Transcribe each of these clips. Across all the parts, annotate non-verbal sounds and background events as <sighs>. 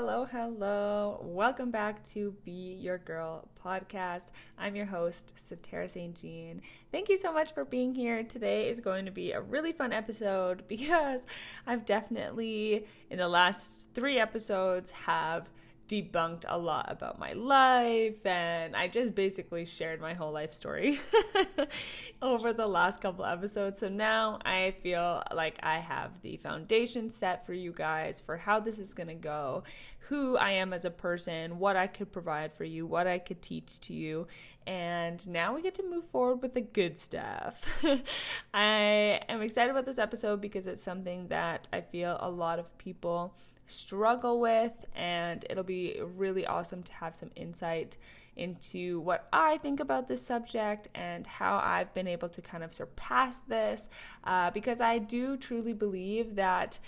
hello, hello. Welcome back to Be Your Girl podcast. I'm your host, Satara St. Jean. Thank you so much for being here. Today is going to be a really fun episode <laughs> because I've definitely, in the last three episodes, have debunked a lot about my life and I just basically shared my whole life story <laughs> over the last couple episodes. So now I feel like I have the foundation set for you guys for how this is going to go, who I am as a person, what I could provide for you, what I could teach to you. And now we get to move forward with the good stuff. <laughs> I am excited about this episode because it's something that I feel a lot of people struggle with, and it'll be really awesome to have some insight into what I think about this subject and how I've been able to kind of surpass this uh, because I do truly believe that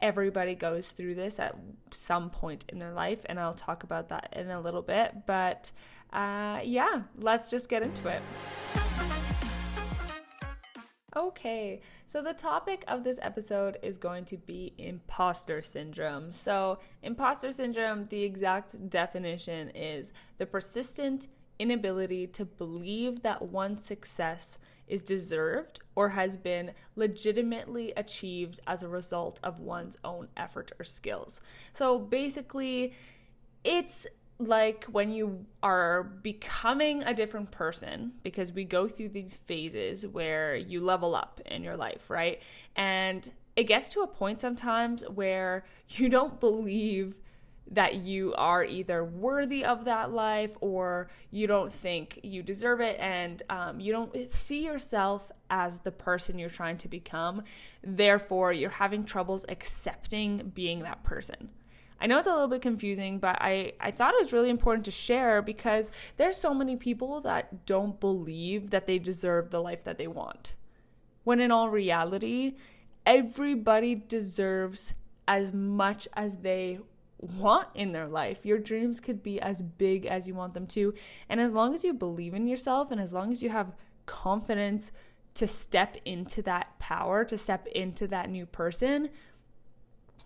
everybody goes through this at some point in their life, and I'll talk about that in a little bit. But uh, yeah, let's just get into it. Okay, so the topic of this episode is going to be imposter syndrome. So, imposter syndrome, the exact definition is the persistent inability to believe that one's success is deserved or has been legitimately achieved as a result of one's own effort or skills. So, basically, it's like when you are becoming a different person because we go through these phases where you level up in your life, right? And it gets to a point sometimes where you don't believe that you are either worthy of that life or you don't think you deserve it and um, you don't see yourself as the person you're trying to become. Therefore, you're having troubles accepting being that person. I know it's a little bit confusing, but I, I thought it was really important to share because there's so many people that don't believe that they deserve the life that they want. When in all reality, everybody deserves as much as they want in their life. Your dreams could be as big as you want them to. And as long as you believe in yourself and as long as you have confidence to step into that power, to step into that new person,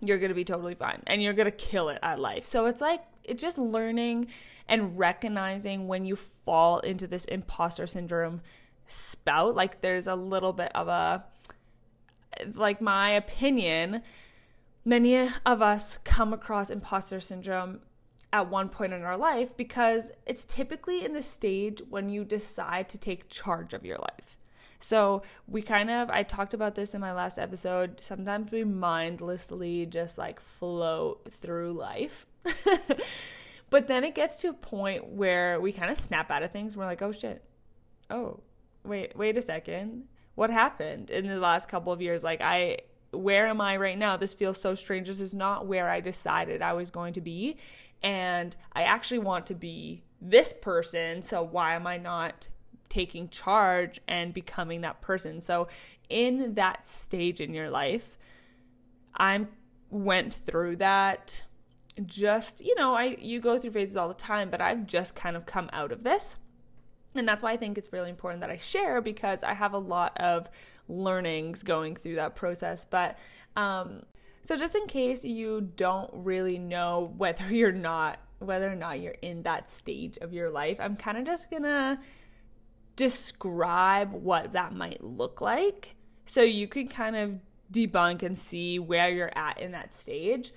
you're going to be totally fine and you're going to kill it at life. So it's like it's just learning and recognizing when you fall into this imposter syndrome spout. Like there's a little bit of a, like my opinion, many of us come across imposter syndrome at one point in our life because it's typically in the stage when you decide to take charge of your life. So we kind of, I talked about this in my last episode. Sometimes we mindlessly just like float through life. <laughs> but then it gets to a point where we kind of snap out of things. We're like, oh shit. Oh, wait, wait a second. What happened in the last couple of years? Like, I, where am I right now? This feels so strange. This is not where I decided I was going to be. And I actually want to be this person. So why am I not taking charge and becoming that person. So in that stage in your life, I went through that just, you know, I you go through phases all the time, but I've just kind of come out of this. And that's why I think it's really important that I share because I have a lot of learnings going through that process. But um so just in case you don't really know <laughs> whether you're not whether or not you're in that stage of your life, I'm kind of just to describe what that might look like so you can kind of debunk and see where you're at in that stage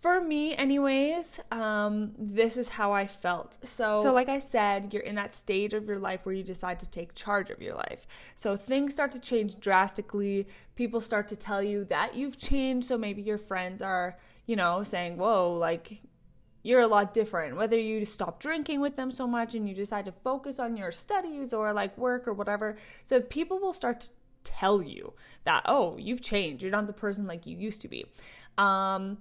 for me anyways um, this is how i felt so so like i said you're in that stage of your life where you decide to take charge of your life so things start to change drastically people start to tell you that you've changed so maybe your friends are you know saying whoa like you're a lot different. Whether you stop drinking with them so much and you decide to focus on your studies or like work or whatever. So people will start to tell you that, oh, you've changed. You're not the person like you used to be. Um,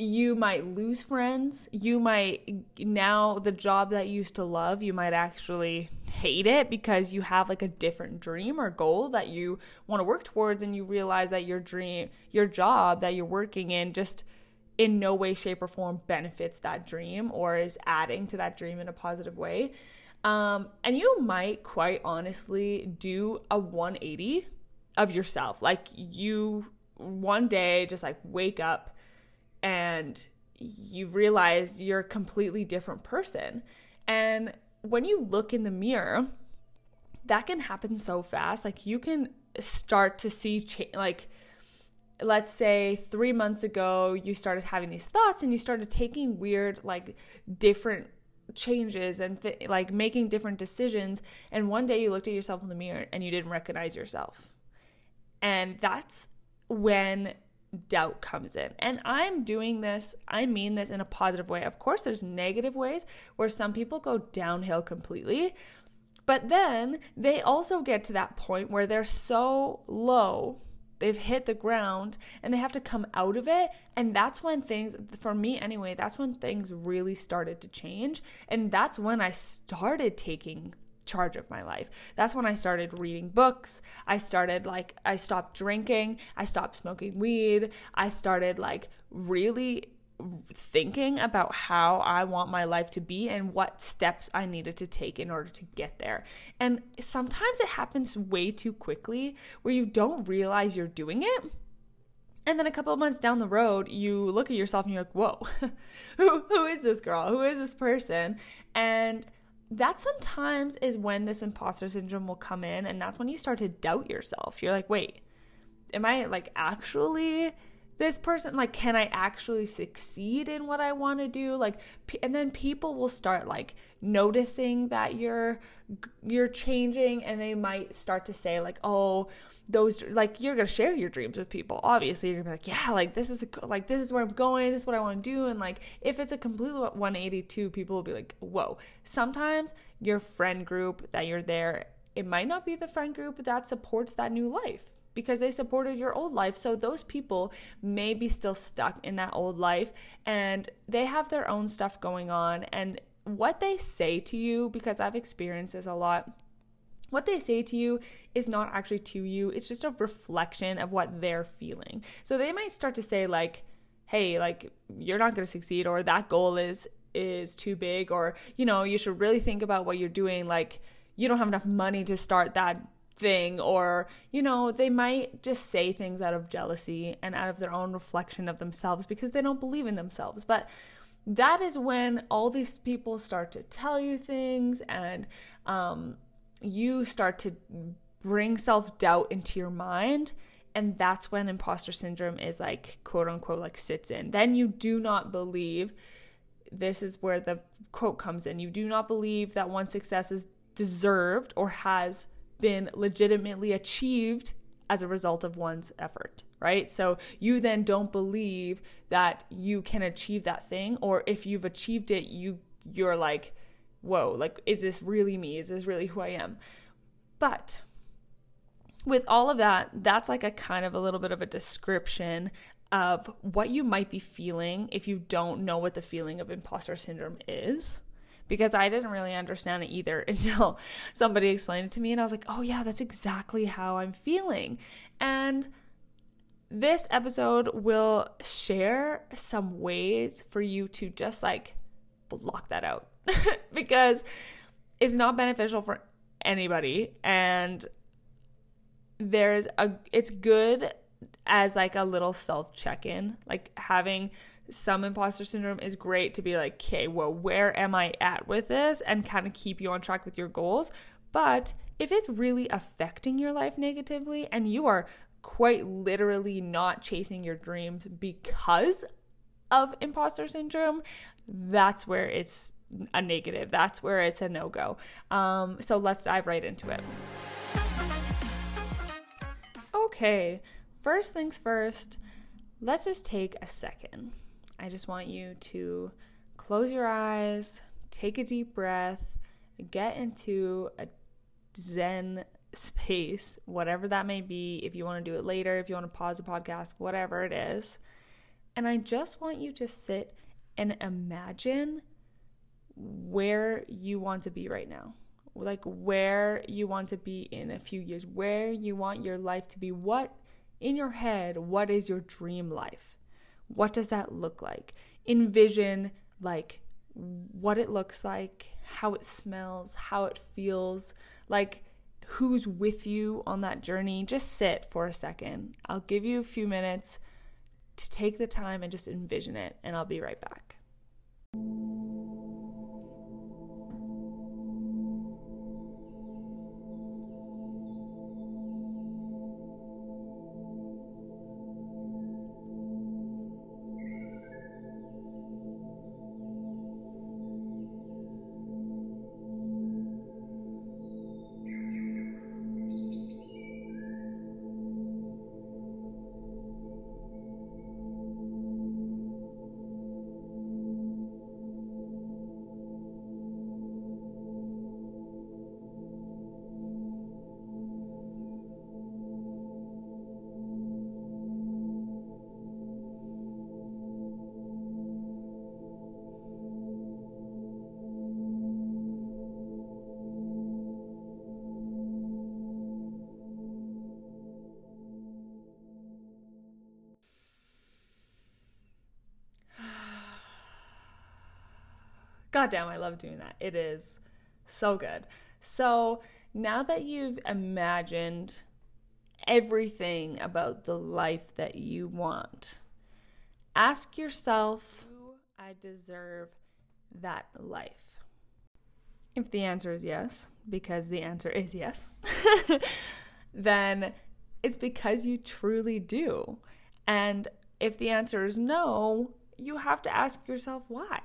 you might lose friends. You might now the job that you used to love, you might actually hate it because you have like a different dream or goal that you want to work towards and you realize that your dream, your job that you're working in just in no way, shape, or form benefits that dream or is adding to that dream in a positive way. Um, and you might quite honestly do a 180 of yourself. Like you one day just like wake up and you've realized you're a completely different person. And when you look in the mirror, that can happen so fast. Like you can start to see cha- like let's say 3 months ago you started having these thoughts and you started taking weird like different changes and th- like making different decisions and one day you looked at yourself in the mirror and you didn't recognize yourself. And that's when doubt comes in. And I'm doing this, I mean this in a positive way. Of course, there's negative ways where some people go downhill completely. But then they also get to that point where they're so low, they've hit the ground and they have to come out of it. And that's when things, for me anyway, that's when things really started to change. And that's when I started taking charge of my life. That's when I started reading books. I started like I stopped drinking, I stopped smoking weed. I started like really thinking about how I want my life to be and what steps I needed to take in order to get there. And sometimes it happens way too quickly where you don't realize you're doing it. And then a couple of months down the road, you look at yourself and you're like, whoa, <laughs> who, who is this girl? Who is this person? And that sometimes is when this imposter syndrome will come in and that's when you start to doubt yourself. You're like wait am i like actually this person like can i actually succeed in what i want to do? Like and then people will start like noticing that you're you're changing and they might start to say like oh those like you're gonna share your dreams with people obviously. You're gonna be like yeah like this is a, like this is where i'm going this is what i want to do and like if it's a completely 182 people will be like whoa. Sometimes your friend group that you're there it might not be the friend group that supports that new life because they supported your old life. So those people may be still stuck in that old life and they have their own stuff going on. And what they say to you because i've experienced this a lot what they say to you is not actually to you, it's just a reflection of what they're feeling. So they might start to say, like, hey, like, you're not to succeed, or that goal is is too big or you know you should really think about what you're doing. Like you don't have enough money to start that thing or you know they might just say things out of jealousy and out of their own reflection of themselves because they don't believe in themselves but that is when all these people start to tell you things and um, you start to bring self doubt into your mind. And that's when imposter syndrome is like, quote unquote, like sits in. Then you do not believe, this is where the quote comes in. You do not believe that one success is deserved or has been legitimately achieved as a result of one's effort, right? So you then don't believe that you can achieve that thing or if you've achieved it, you you're like whoa, like, is this really me? Is this really who I am? But with all of that, that's like a kind of a little bit of a description of what you might be feeling if you don't know what the feeling of imposter syndrome is. Because I didn't really understand it either <laughs> until somebody explained it to me, and I was like, oh, yeah, that's exactly how I'm feeling. And this episode will share some ways for you to just like block that out <laughs> because it's not beneficial for anybody and there's a it's good as like a little self check-in like having some imposter syndrome is great to be like okay well where am i at with this and kind of keep you on track with your goals but if it's really affecting your life negatively and you are quite literally not chasing your dreams because of imposter syndrome that's where it's a negative. That's where it's a no go. Um, so let's dive right into it. Okay, first things first, let's just take a second. I just want you to close your eyes, take a deep breath, get into a Zen space, whatever that may be. If you want to do it later, if you want to pause the podcast, whatever it is. And I just want you to sit and imagine where you want to be right now. Like where you want to be in a few years, where you want your life to be. What in your head, what is your dream life? What does that look like? Envision like what it looks like, how it smells, how it feels, like who's with you on that journey. Just sit for a second. I'll give you a few minutes to take the time and just envision it. And I'll be right back. God damn, I love doing that. It is so good. So now that you've imagined everything about the life that you want, ask yourself, do I deserve that life? If the answer is yes, because the answer is yes, <laughs> then it's because you truly do. And if the answer is no, you have to ask yourself why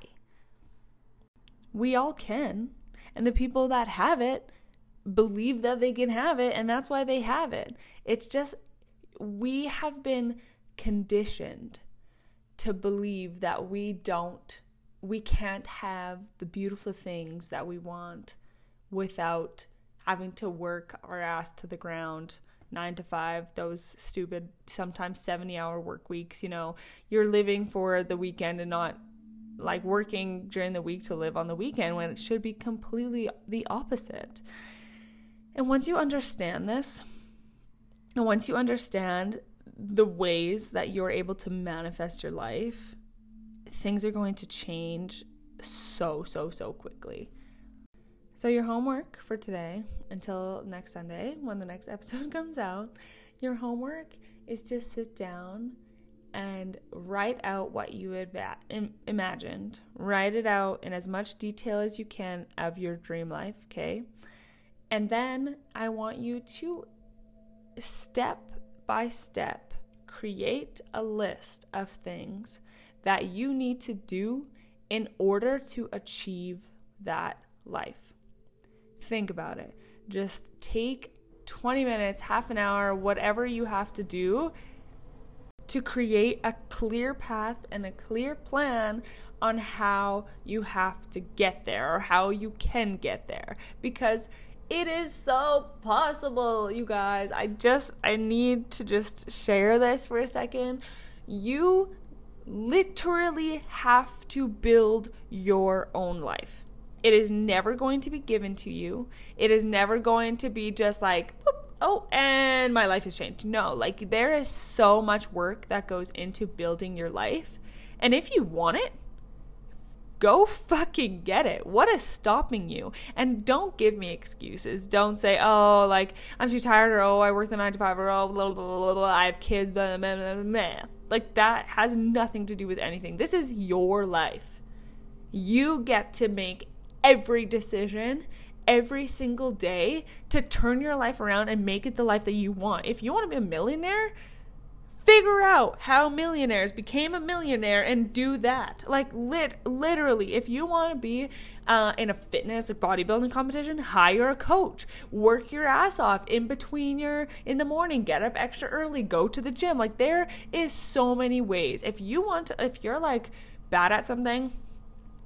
we all can. And the people that have it believe that they can have it, and that's why they have it. It's just, we have been conditioned to believe that we don't, we can't have the beautiful things that we want without having to work our ass to the ground nine to five, those stupid, sometimes 70 hour work weeks. You know, you're living for the weekend and not like working during the week to live on the weekend when it should be completely the opposite. And once you understand this, and once you understand the ways that you're able to manifest your life, things are going to change so, so, so quickly. So, your homework for today until next Sunday when the next episode <laughs> comes out, your homework is to sit down and write out what you had imagined. Write it out in as much detail as you can of your dream life, okay? And then I want you to step by step create a list of things that you need to do in order to achieve that life. Think about it. Just take 20 minutes, half an hour, whatever you have to do to create a clear path and a clear plan on how you have to get there or how you can get there. Because it is so possible you guys. I just i need to just share this for a second. You literally have to build your own life. It is never going to be given to you. It is never going to be just like oh, and my life has changed. No, like there is so much work that goes into building your life. And if you want it, go <laughs> fucking get it. What is stopping you? And don't give me excuses. Don't say, oh, like, I'm too tired, or oh, I work the nine to five, or oh, blah, blah, blah, blah, I have kids, blah, blah, blah, blah. Like, that has nothing to do with anything. This is your life. You get to make every decision every single day to turn your life around and make it the life that you want. If you want to be a millionaire, figure out how millionaires became a millionaire and do that. Like lit literally, if you want to be uh, in a fitness or bodybuilding competition, hire a coach. Work your ass off in between your in the morning. Get up extra early. Go to the gym. Like there is so many ways. If you want to, if you're like bad at something,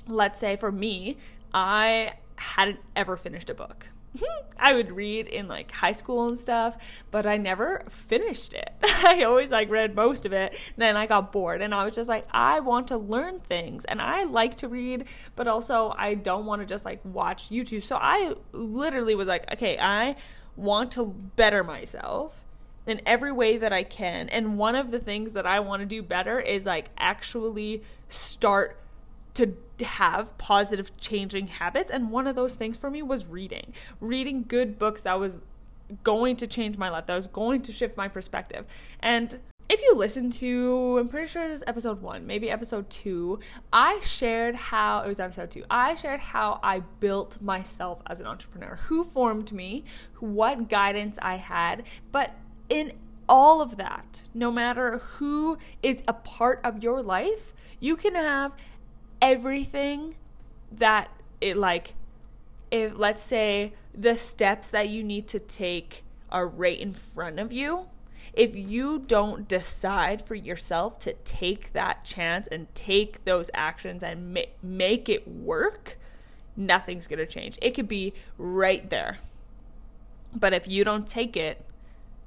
let's say for me, I hadn't ever finished a book. <laughs> I would read in like high school and stuff, but I never finished it. <laughs> I always like read most of it. Then I got bored and I was just like, I want to learn things and I like to read, but also I don't want to just like watch YouTube. So I literally was like, okay, I want to better myself in every way that I can. And one of the things that I want to do better is like actually start to have positive changing habits and one of those things for me was reading. Reading good books that was going to change my life that was going to shift my perspective. And if you listen to, I'm pretty sure this is episode one, maybe episode two, I shared how, it was episode two, I shared how I built myself as an entrepreneur, who formed me, what guidance I had. But in all of that, no matter who is a part of your life, you can have everything that it like, if let's say the steps that you need to take are right in front of you if you don't decide for yourself to take that chance and take those actions and ma- make it work, nothing's going to change. It could be right there. But if you don't take it,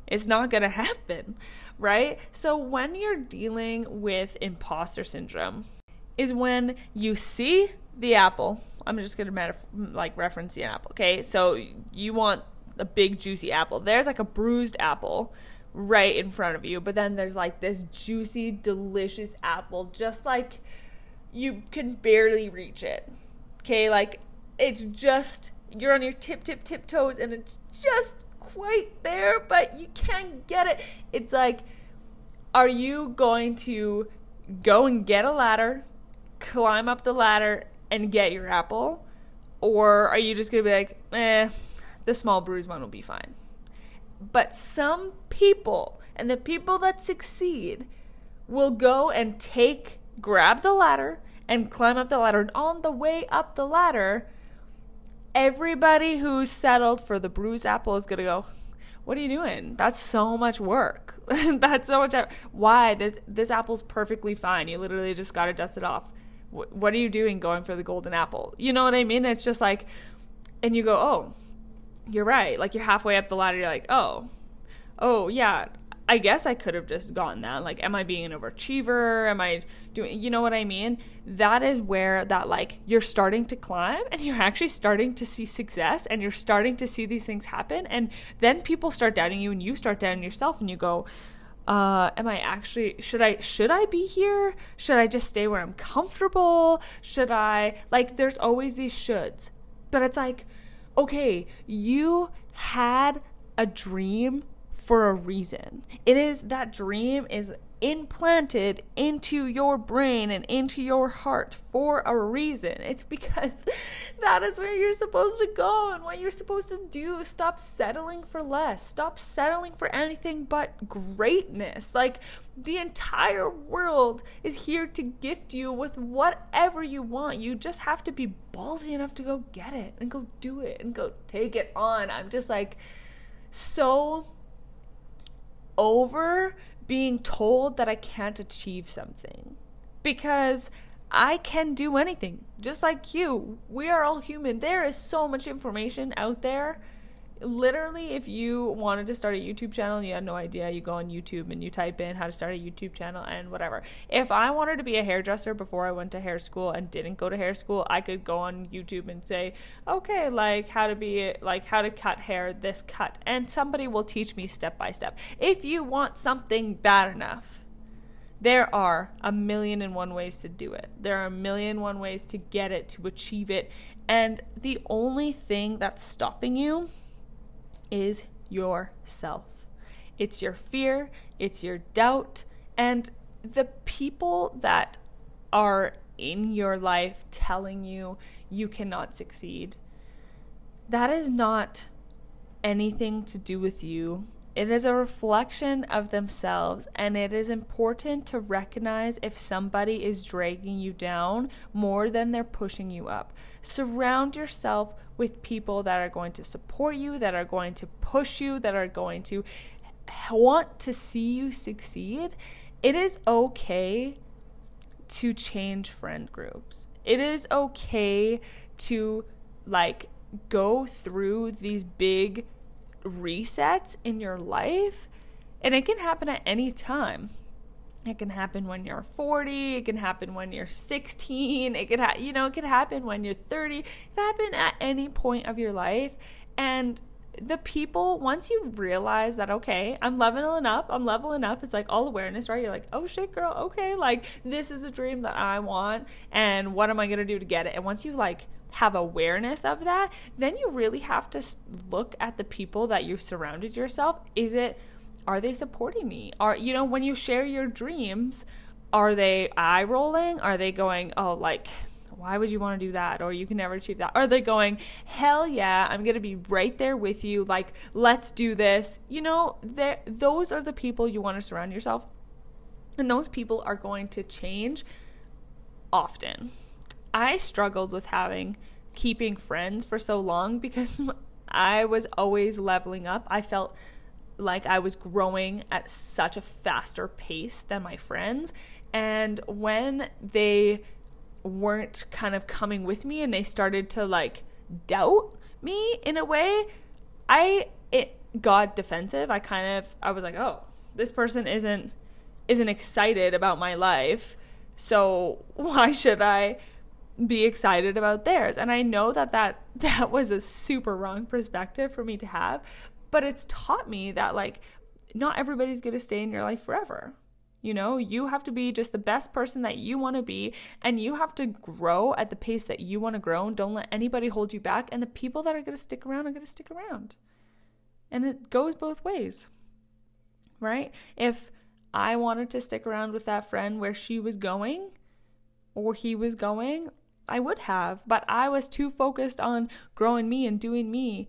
it's not going <laughs> to happen, right? So when you're dealing with imposter syndrome is when you see the apple. I'm just going to like reference the apple, okay? So you want a big juicy apple. There's like a bruised apple right in front of you. But then there's like this juicy, delicious apple, just like you can barely reach it. Okay, like it's just you're on your tip, tip, tip toes, and it's just quite there, but you can't get it. It's like, are you going to go and get a ladder, climb up the ladder, and get your apple? Or are you just gonna be like, eh, the small bruised one will be fine? But some people, and the people that succeed, will go and take, grab the ladder and climb up the ladder. And on the way up the ladder, everybody who's settled for the bruised apple is going to go, what are you doing? That's so much work. <laughs> That's so much. Why? This this apple's perfectly fine. You literally just got to dust it off. What are you doing going for the golden apple? You know what I mean? It's just like, and you go, oh, you're right. Like you're halfway up the ladder, you're like, oh, oh yeah, I guess I could have just gotten that. Like, am I being an overachiever? Am I doing, you know what I mean? That is where that, like, you're starting to climb and you're actually starting to see success and you're starting to see these things happen. And then people start doubting you and you start doubting yourself and you go, uh, am I actually, should I, should I be here? Should I just stay where I'm comfortable? Should I, like, there's always these shoulds. But it's like, okay, you had a dream for a reason. It is that dream is implanted into your brain and into your heart for a reason. It's because <laughs> that is where you're supposed to go and what you're supposed to do. Stop settling for less. Stop settling for anything but greatness. Like the entire world is here to gift you with whatever you want. You just have to be ballsy enough to go get it and go do it and go take it on. I'm just like so over being told that I can't achieve something because I can do anything, just like you. We are all human. There is so much information out there literally if you wanted to start a YouTube channel and you had no idea, you go on YouTube and you type in how to start a YouTube channel and whatever. If I wanted to be a hairdresser before I went to hair school and didn't go to hair school, I could go on YouTube and say, "Okay, like how to be like how to cut hair this cut." And somebody will teach me step by step. If you want something bad enough, there are a million and one ways to do it. There are a million and one ways to get it, to achieve it. And the only thing that's stopping you is yourself. It's your fear, it's your doubt, and the people that are in your life telling you you cannot succeed. That is not anything to do with you. It is a reflection of themselves, and it is important to recognize if somebody is dragging you down more than they're pushing you up. Surround yourself with people that are going to support you, that are going to push you, that are going to want to see you succeed. It is okay to change friend groups. It is okay to like go through these big resets in your life, and it can happen at any time. It can happen when you're 40, it can happen when you're 16, it could ha- you know, it could happen when you're 30. It can happen at any point of your life. And the people once you realize that okay i'm leveling up i'm leveling up it's like all awareness right you're like oh shit girl okay like this is a dream that i want and what am i going to do to get it and once you like have awareness of that, then you really have to look at the people that you've surrounded yourself. Is it are they supporting me? Are you know when you share your dreams, are they eye rolling? Are they going, "Oh, like why would you want to do that or you can never achieve that are they going hell yeah i'm going to be right there with you like let's do this you know those are the people you want to surround yourself and those people are going to change often i struggled with having keeping friends for so long because <laughs> i was always leveling up i felt like I was growing at such a faster pace than my friends. And when they weren't kind of coming with me and they started to like doubt me in a way, I it got defensive. I kind of I was like, "Oh, this person isn't isn't excited about my life. So <laughs> why should I be excited about theirs?" And I know that that <laughs> that was a super wrong perspective for me to have, but it's taught me that like not everybody's going to stay in your life forever. You know, you have to be just the best person that you want to be, and you have to grow at the pace that you want to grow. And don't let anybody hold you back. And the people that are going to stick around are going to stick around. And it goes both ways, right? If I wanted to stick around with that friend where she was going or he was going, I would have, but I was too focused on growing me and doing me.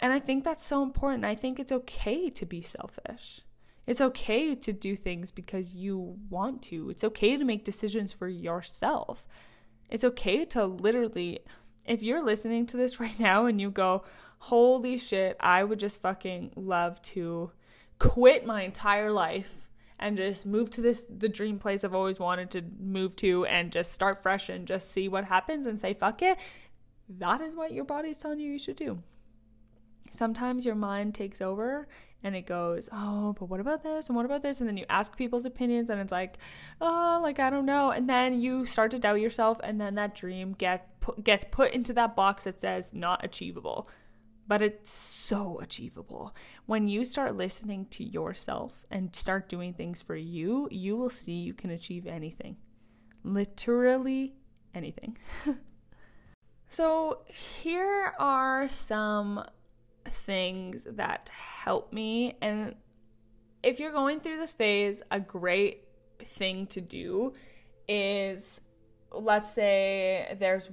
And I think that's so important. I think it's okay to be selfish. It's okay to do things because you want to. It's okay to make decisions for yourself. It's okay to literally, if you're listening to this <laughs> right now and you go, holy shit, I would just fucking love to quit my entire life and just move to this the dream place I've always wanted to move to and just start fresh and just see what happens and say fuck it. That is what your body's telling you you should do. Sometimes your mind takes over and it goes, oh, but what about this and what about this? And then you ask people's opinions and it's like, oh, like I don't know. And then you start to doubt yourself, and then that dream get gets put into that box that says not achievable. But it's so achievable. When you start listening to yourself and start doing things for you, you will see you can achieve anything. Literally anything. <laughs> so, here are some things that help me. And if you're going through this phase, a great thing to do is let's say there's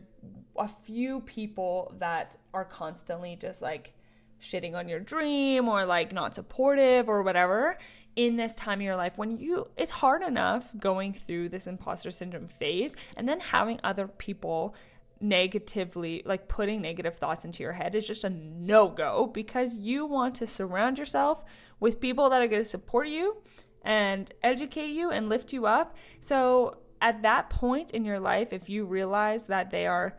a few people that are constantly just like shitting on your dream or like not supportive or whatever in this time of your life when you it's hard enough going through this imposter syndrome phase and then having other people negatively like putting negative thoughts into your head is just a no-go because you want to surround yourself with people that are going to support you and educate you and lift you up. So at that point in your life if you realize that they are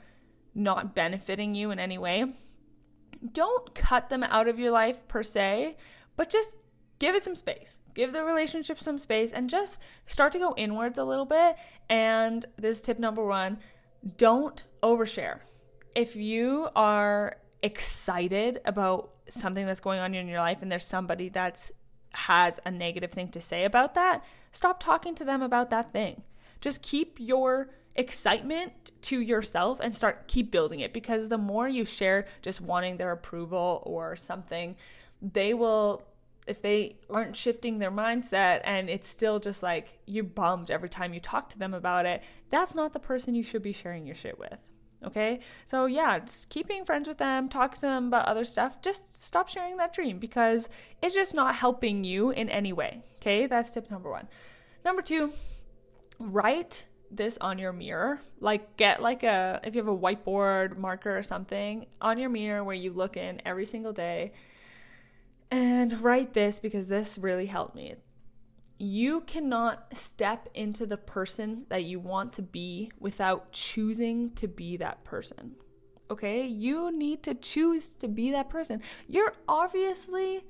not benefiting you in any way, don't cut them out of your life per se, but just give it some space. Give the relationship some space and just start to go inwards a little bit. And this tip number 1, don't overshare. If you are excited about something that's going on in your life and there's somebody that's has a negative thing to say about that, stop talking to them about that thing. Just keep your excitement to yourself and start keep building it because the more you share just wanting their approval or something, they will if they aren't shifting their mindset and it's still just like you're bummed every time you talk to them about it, that's not the person you should be sharing your shit with. Okay? So, yeah, just keep being friends with them, talk to them about other stuff. Just stop sharing that dream because it's just not helping you in any way. Okay? That's tip number one. Number two, write this on your mirror. Like, get like a, if you have a whiteboard marker or something on your mirror where you look in every single day and write this because this really helped me. You cannot step into the person that you want to be without choosing to be that person. Okay? You need to choose to be that person. You're obviously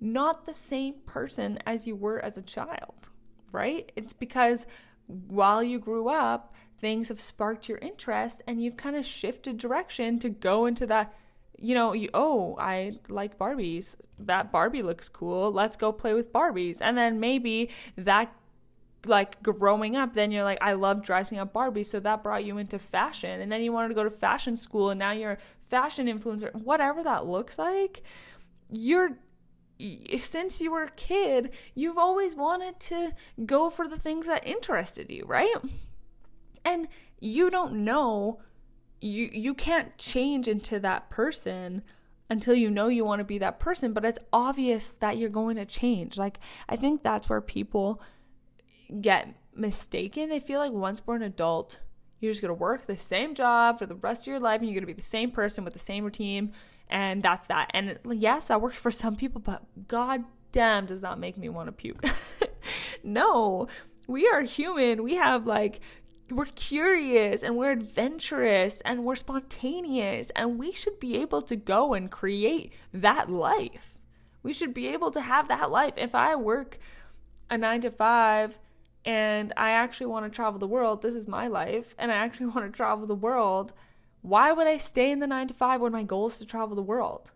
not the same person as you were as a child, right? It's because while you grew up, things have sparked your interest and you've kind of shifted direction to go into that you know, you, oh, I like Barbies. That Barbie looks cool. Let's go play with Barbies. And then maybe that like growing up, then you're like, I love dressing up Barbies. So that brought you into fashion. And then you wanted to go to fashion school and now you're a fashion influencer. Whatever that looks like, you're since you were a kid, you've always wanted to go for the things that interested you, right? And you don't know you you can't change into that person until you know you want to be that person, but it's obvious that you're going to change. Like I think that's where people get mistaken. They feel like once we're an adult, you're just going to work the same job for the rest of your life and you're going to be the same person with the same routine and that's that. And yes, that works for some people, but god damn does not make me want to puke. <laughs> no. We are human. We have like we're curious and we're adventurous and we're spontaneous and we should be able to go and create that life. We should be able to have that life. If I work a 9 to 5 and I actually want to travel the world, this is my life, and I actually <laughs> want to travel the world, why would I stay in the 9 to 5 when my goal is to travel the world?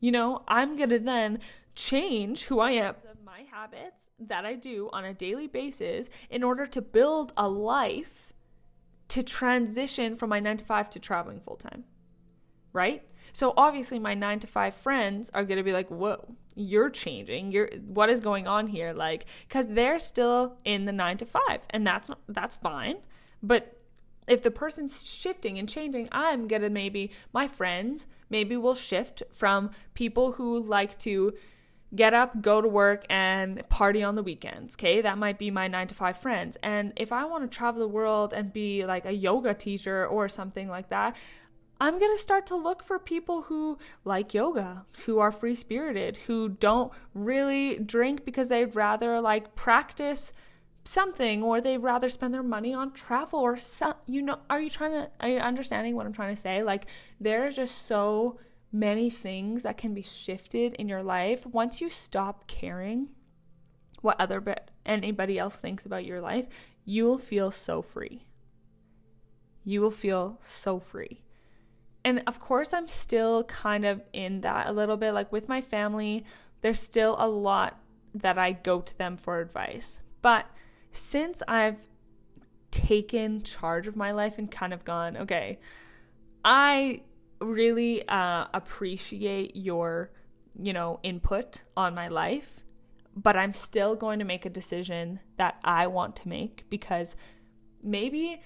You know, I'm going to then change who I am my habits that I do on a daily basis in order to build a life to transition from my 9 to 5 to traveling full time. Right? So obviously my 9 to 5 friends are going to be like, "Whoa, you're changing. You're what is going on here?" Like cuz they're still in the 9 to 5 and that's that's fine. But if the person's shifting and changing, I'm to maybe my friends maybe will shift from people who like to get up, go to work, and party on the weekends. Okay, that might be my nine to five friends. And if I want to travel the world and be like a yoga teacher or something like that, I'm going to start to look for people who like yoga, who are free spirited, who don't really drink because they'd rather like practice something or they'd rather spend their money on travel or some, you know, are you trying to, are you understanding what I'm trying to say? Like, they're just so many things that can be shifted in your life once you stop caring what other but anybody else thinks about your life you will feel so free. You will feel so free. And of course i'm still kind of in that a little bit. Like with my family there's still a lot that i go to them for advice. But since i've taken charge of my life and kind of gone okay i really uh, appreciate your, you know, input on my life, but I'm still going to make a decision that I want to make because maybe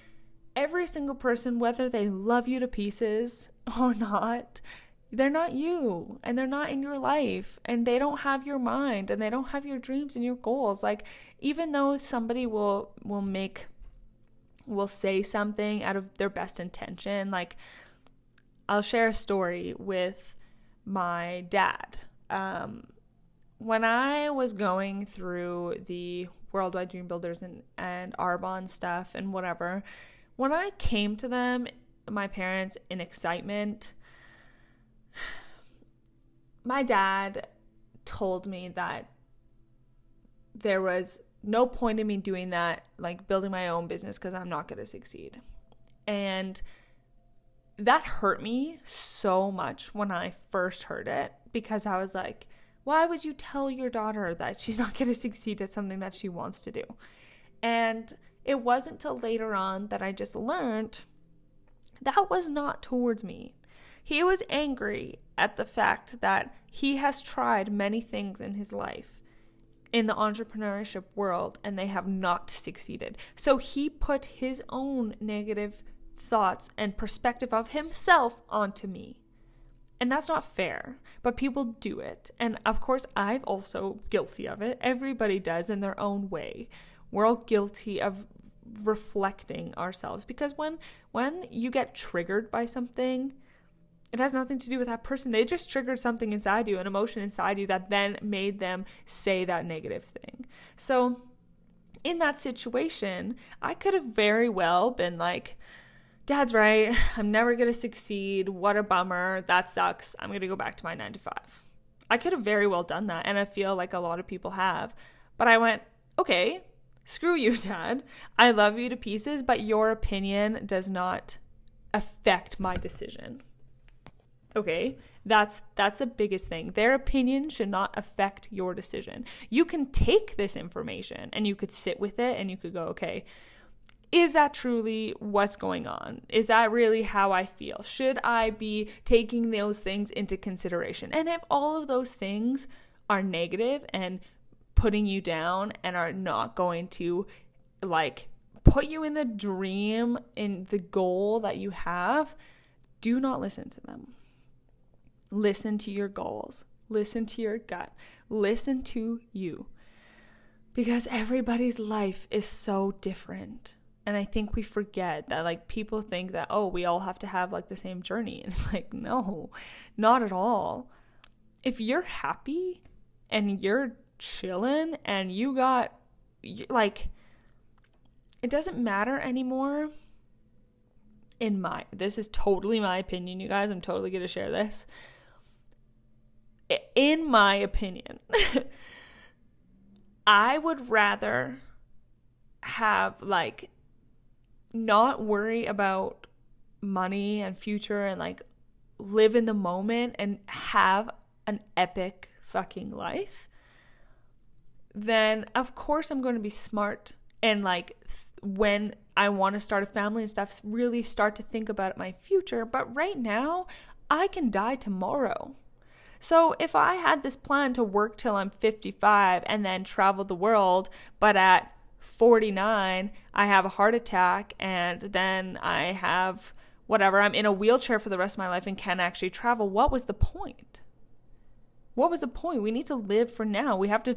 every single person, whether they love you to pieces <laughs> or not, they're not you and they're not in your life and they don't have your mind and they don't have your dreams and your goals like even though somebody will will make will say something out of their best intention like I'll share a story with my dad. Um, when I was going through the Worldwide Dream Builders and, and Arbonne stuff and whatever, when I came to them, my parents, in excitement, my dad told me that there was no point in me doing that, like building my own business, because I'm not going to succeed. And that hurt me so much when I first heard it because I was like, why would you tell your daughter that she's not going to succeed at something that she wants to do? And it wasn't till later on that I just learned that was not towards me. He was angry at the fact that he has tried many things in his life in the entrepreneurship world and they have not succeeded. So he put his own negative thoughts and perspective of himself onto me. And that's not fair, but people do it. And of course, I've also guilty of it. Everybody does in their own way. We're all guilty of reflecting ourselves because when when you get triggered by something, it has nothing to do with that person. They just triggered something inside you, an emotion inside you that then made them say that negative thing. So, in that situation, I could have very well been like, Dad's right. I'm never going to succeed. What a bummer. That sucks. I'm going to go back to my nine to five. I could have very well done that. And I feel like a lot of people have. But I went, okay, screw you, <laughs> Dad. I love you to pieces, but your opinion does not affect my decision. Okay? That's that's the biggest thing. Their opinion should not affect your decision. You can take this information and you could sit with it and you could go, okay, is that truly what's going on? Is that really how I feel? Should I be taking those things into consideration? And if all of those things are negative and putting you down and are not going to like put you in the dream in the goal that you have, do not listen to them. Listen to your goals. Listen to your gut. Listen to you. Because everybody's life is so different. And I think we forget that, like, people think that, oh, we all have to have, like, the same journey. And <laughs> it's like, no, not at all. If you're happy and you're chilling and you got, like, it doesn't matter anymore in my this is totally my opinion you guys i'm totally going to share this in my opinion <laughs> i would rather have like not worry about money and future and like live in the moment and have an epic fucking life then of course i'm going to be smart and like when I want to start a family and stuff, really start to think about my future. But right now, I can die tomorrow. So if I had this plan to work till I'm 55 and then travel the world, but at 49, I have a heart attack and then I have whatever, I'm in a wheelchair for the rest of my life and can't actually travel, what was the point? What was the point? We need to live for now. We have to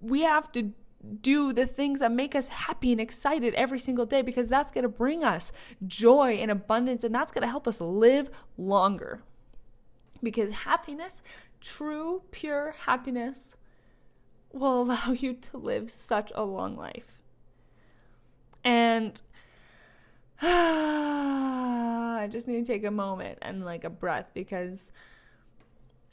we have to do the things that make us happy and excited every single day because that's going to bring us joy and abundance and that's going to help us live longer. Because happiness, true, pure happiness, will <laughs> allow you to live such a long life. And <sighs> I just need to take a moment and like a breath because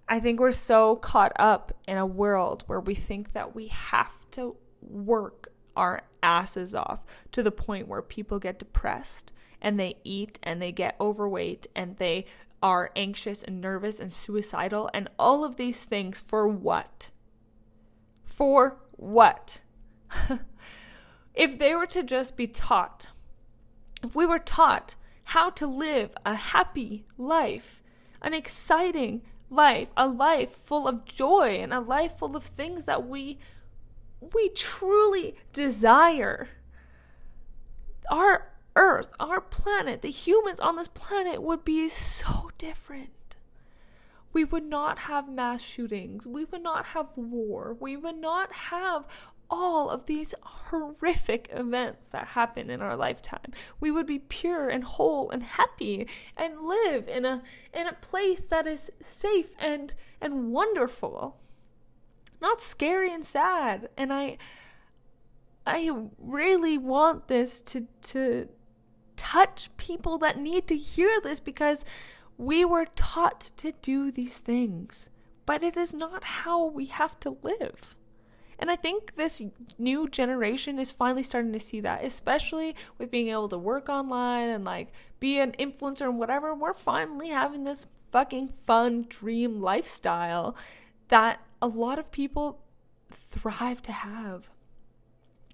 I think we're so caught up in a world where we think that we have to work our asses off to the point where people get depressed and they eat and they get overweight and they are anxious and nervous and suicidal and all of these things for what? For what? <laughs> if they were to just be taught, if we were taught how to live a happy life, an exciting life, a life full of joy, and a life full of things that we we truly desire, our Earth, our planet, the humans on this planet would be so different. We would not have mass shootings. We would not have war. We would not have all of these horrific events that happen in our lifetime. We would be pure and whole and happy and live in a in a place that is safe and and wonderful not scary and sad. And I I really want this to to touch people that need to hear this because we were taught to do these things. But it is not how we have to live. And I think this new generation is finally starting to see that, especially with being able to work online and like be an influencer and whatever. We're finally having this fucking fun dream lifestyle that a lot of people thrive to have.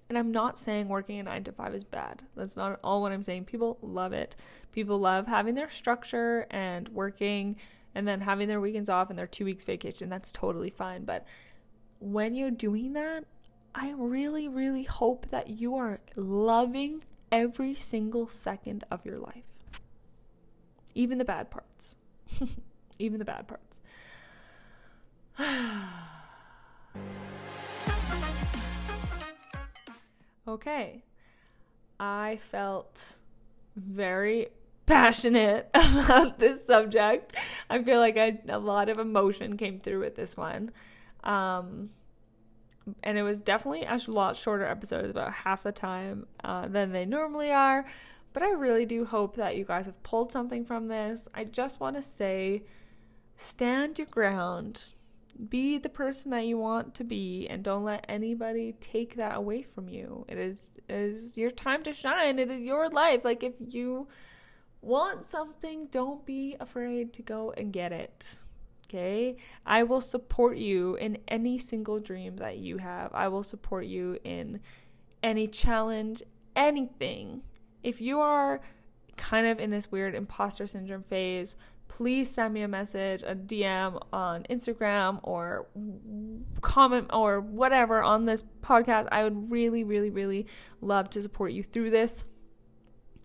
And I'm not saying working a nine to five is bad. That's not all what I'm saying. People love it. People love having their structure and working and then having their weekends off and their two weeks vacation. That's totally fine. But when you're doing that, I really, really hope that you are loving every single second of your life, even the bad parts. <laughs> even the bad parts. <sighs> <sighs> okay. I felt very passionate <laughs> about this subject. I feel like I, a lot of emotion came through with this one. Um, and it was definitely a lot shorter episodes, about half the time uh, than they normally are. But I really do hope that you guys have pulled something from this. I just want to say stand your ground be the person that you want to be and don't let anybody take that away from you. It is it is your time to shine. It is your life. Like if you want something, don't be afraid to go and get it. Okay? I will support you in any single dream that you have. I will support you in any challenge, anything. If you are kind of in this weird imposter syndrome phase, please send me a message, a DM on Instagram or comment or whatever on this podcast. I would really, really, really love to support you through this.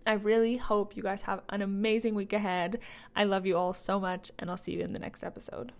I really hope you guys have an amazing week ahead. I love you all so much, and I'll see you in the next episode.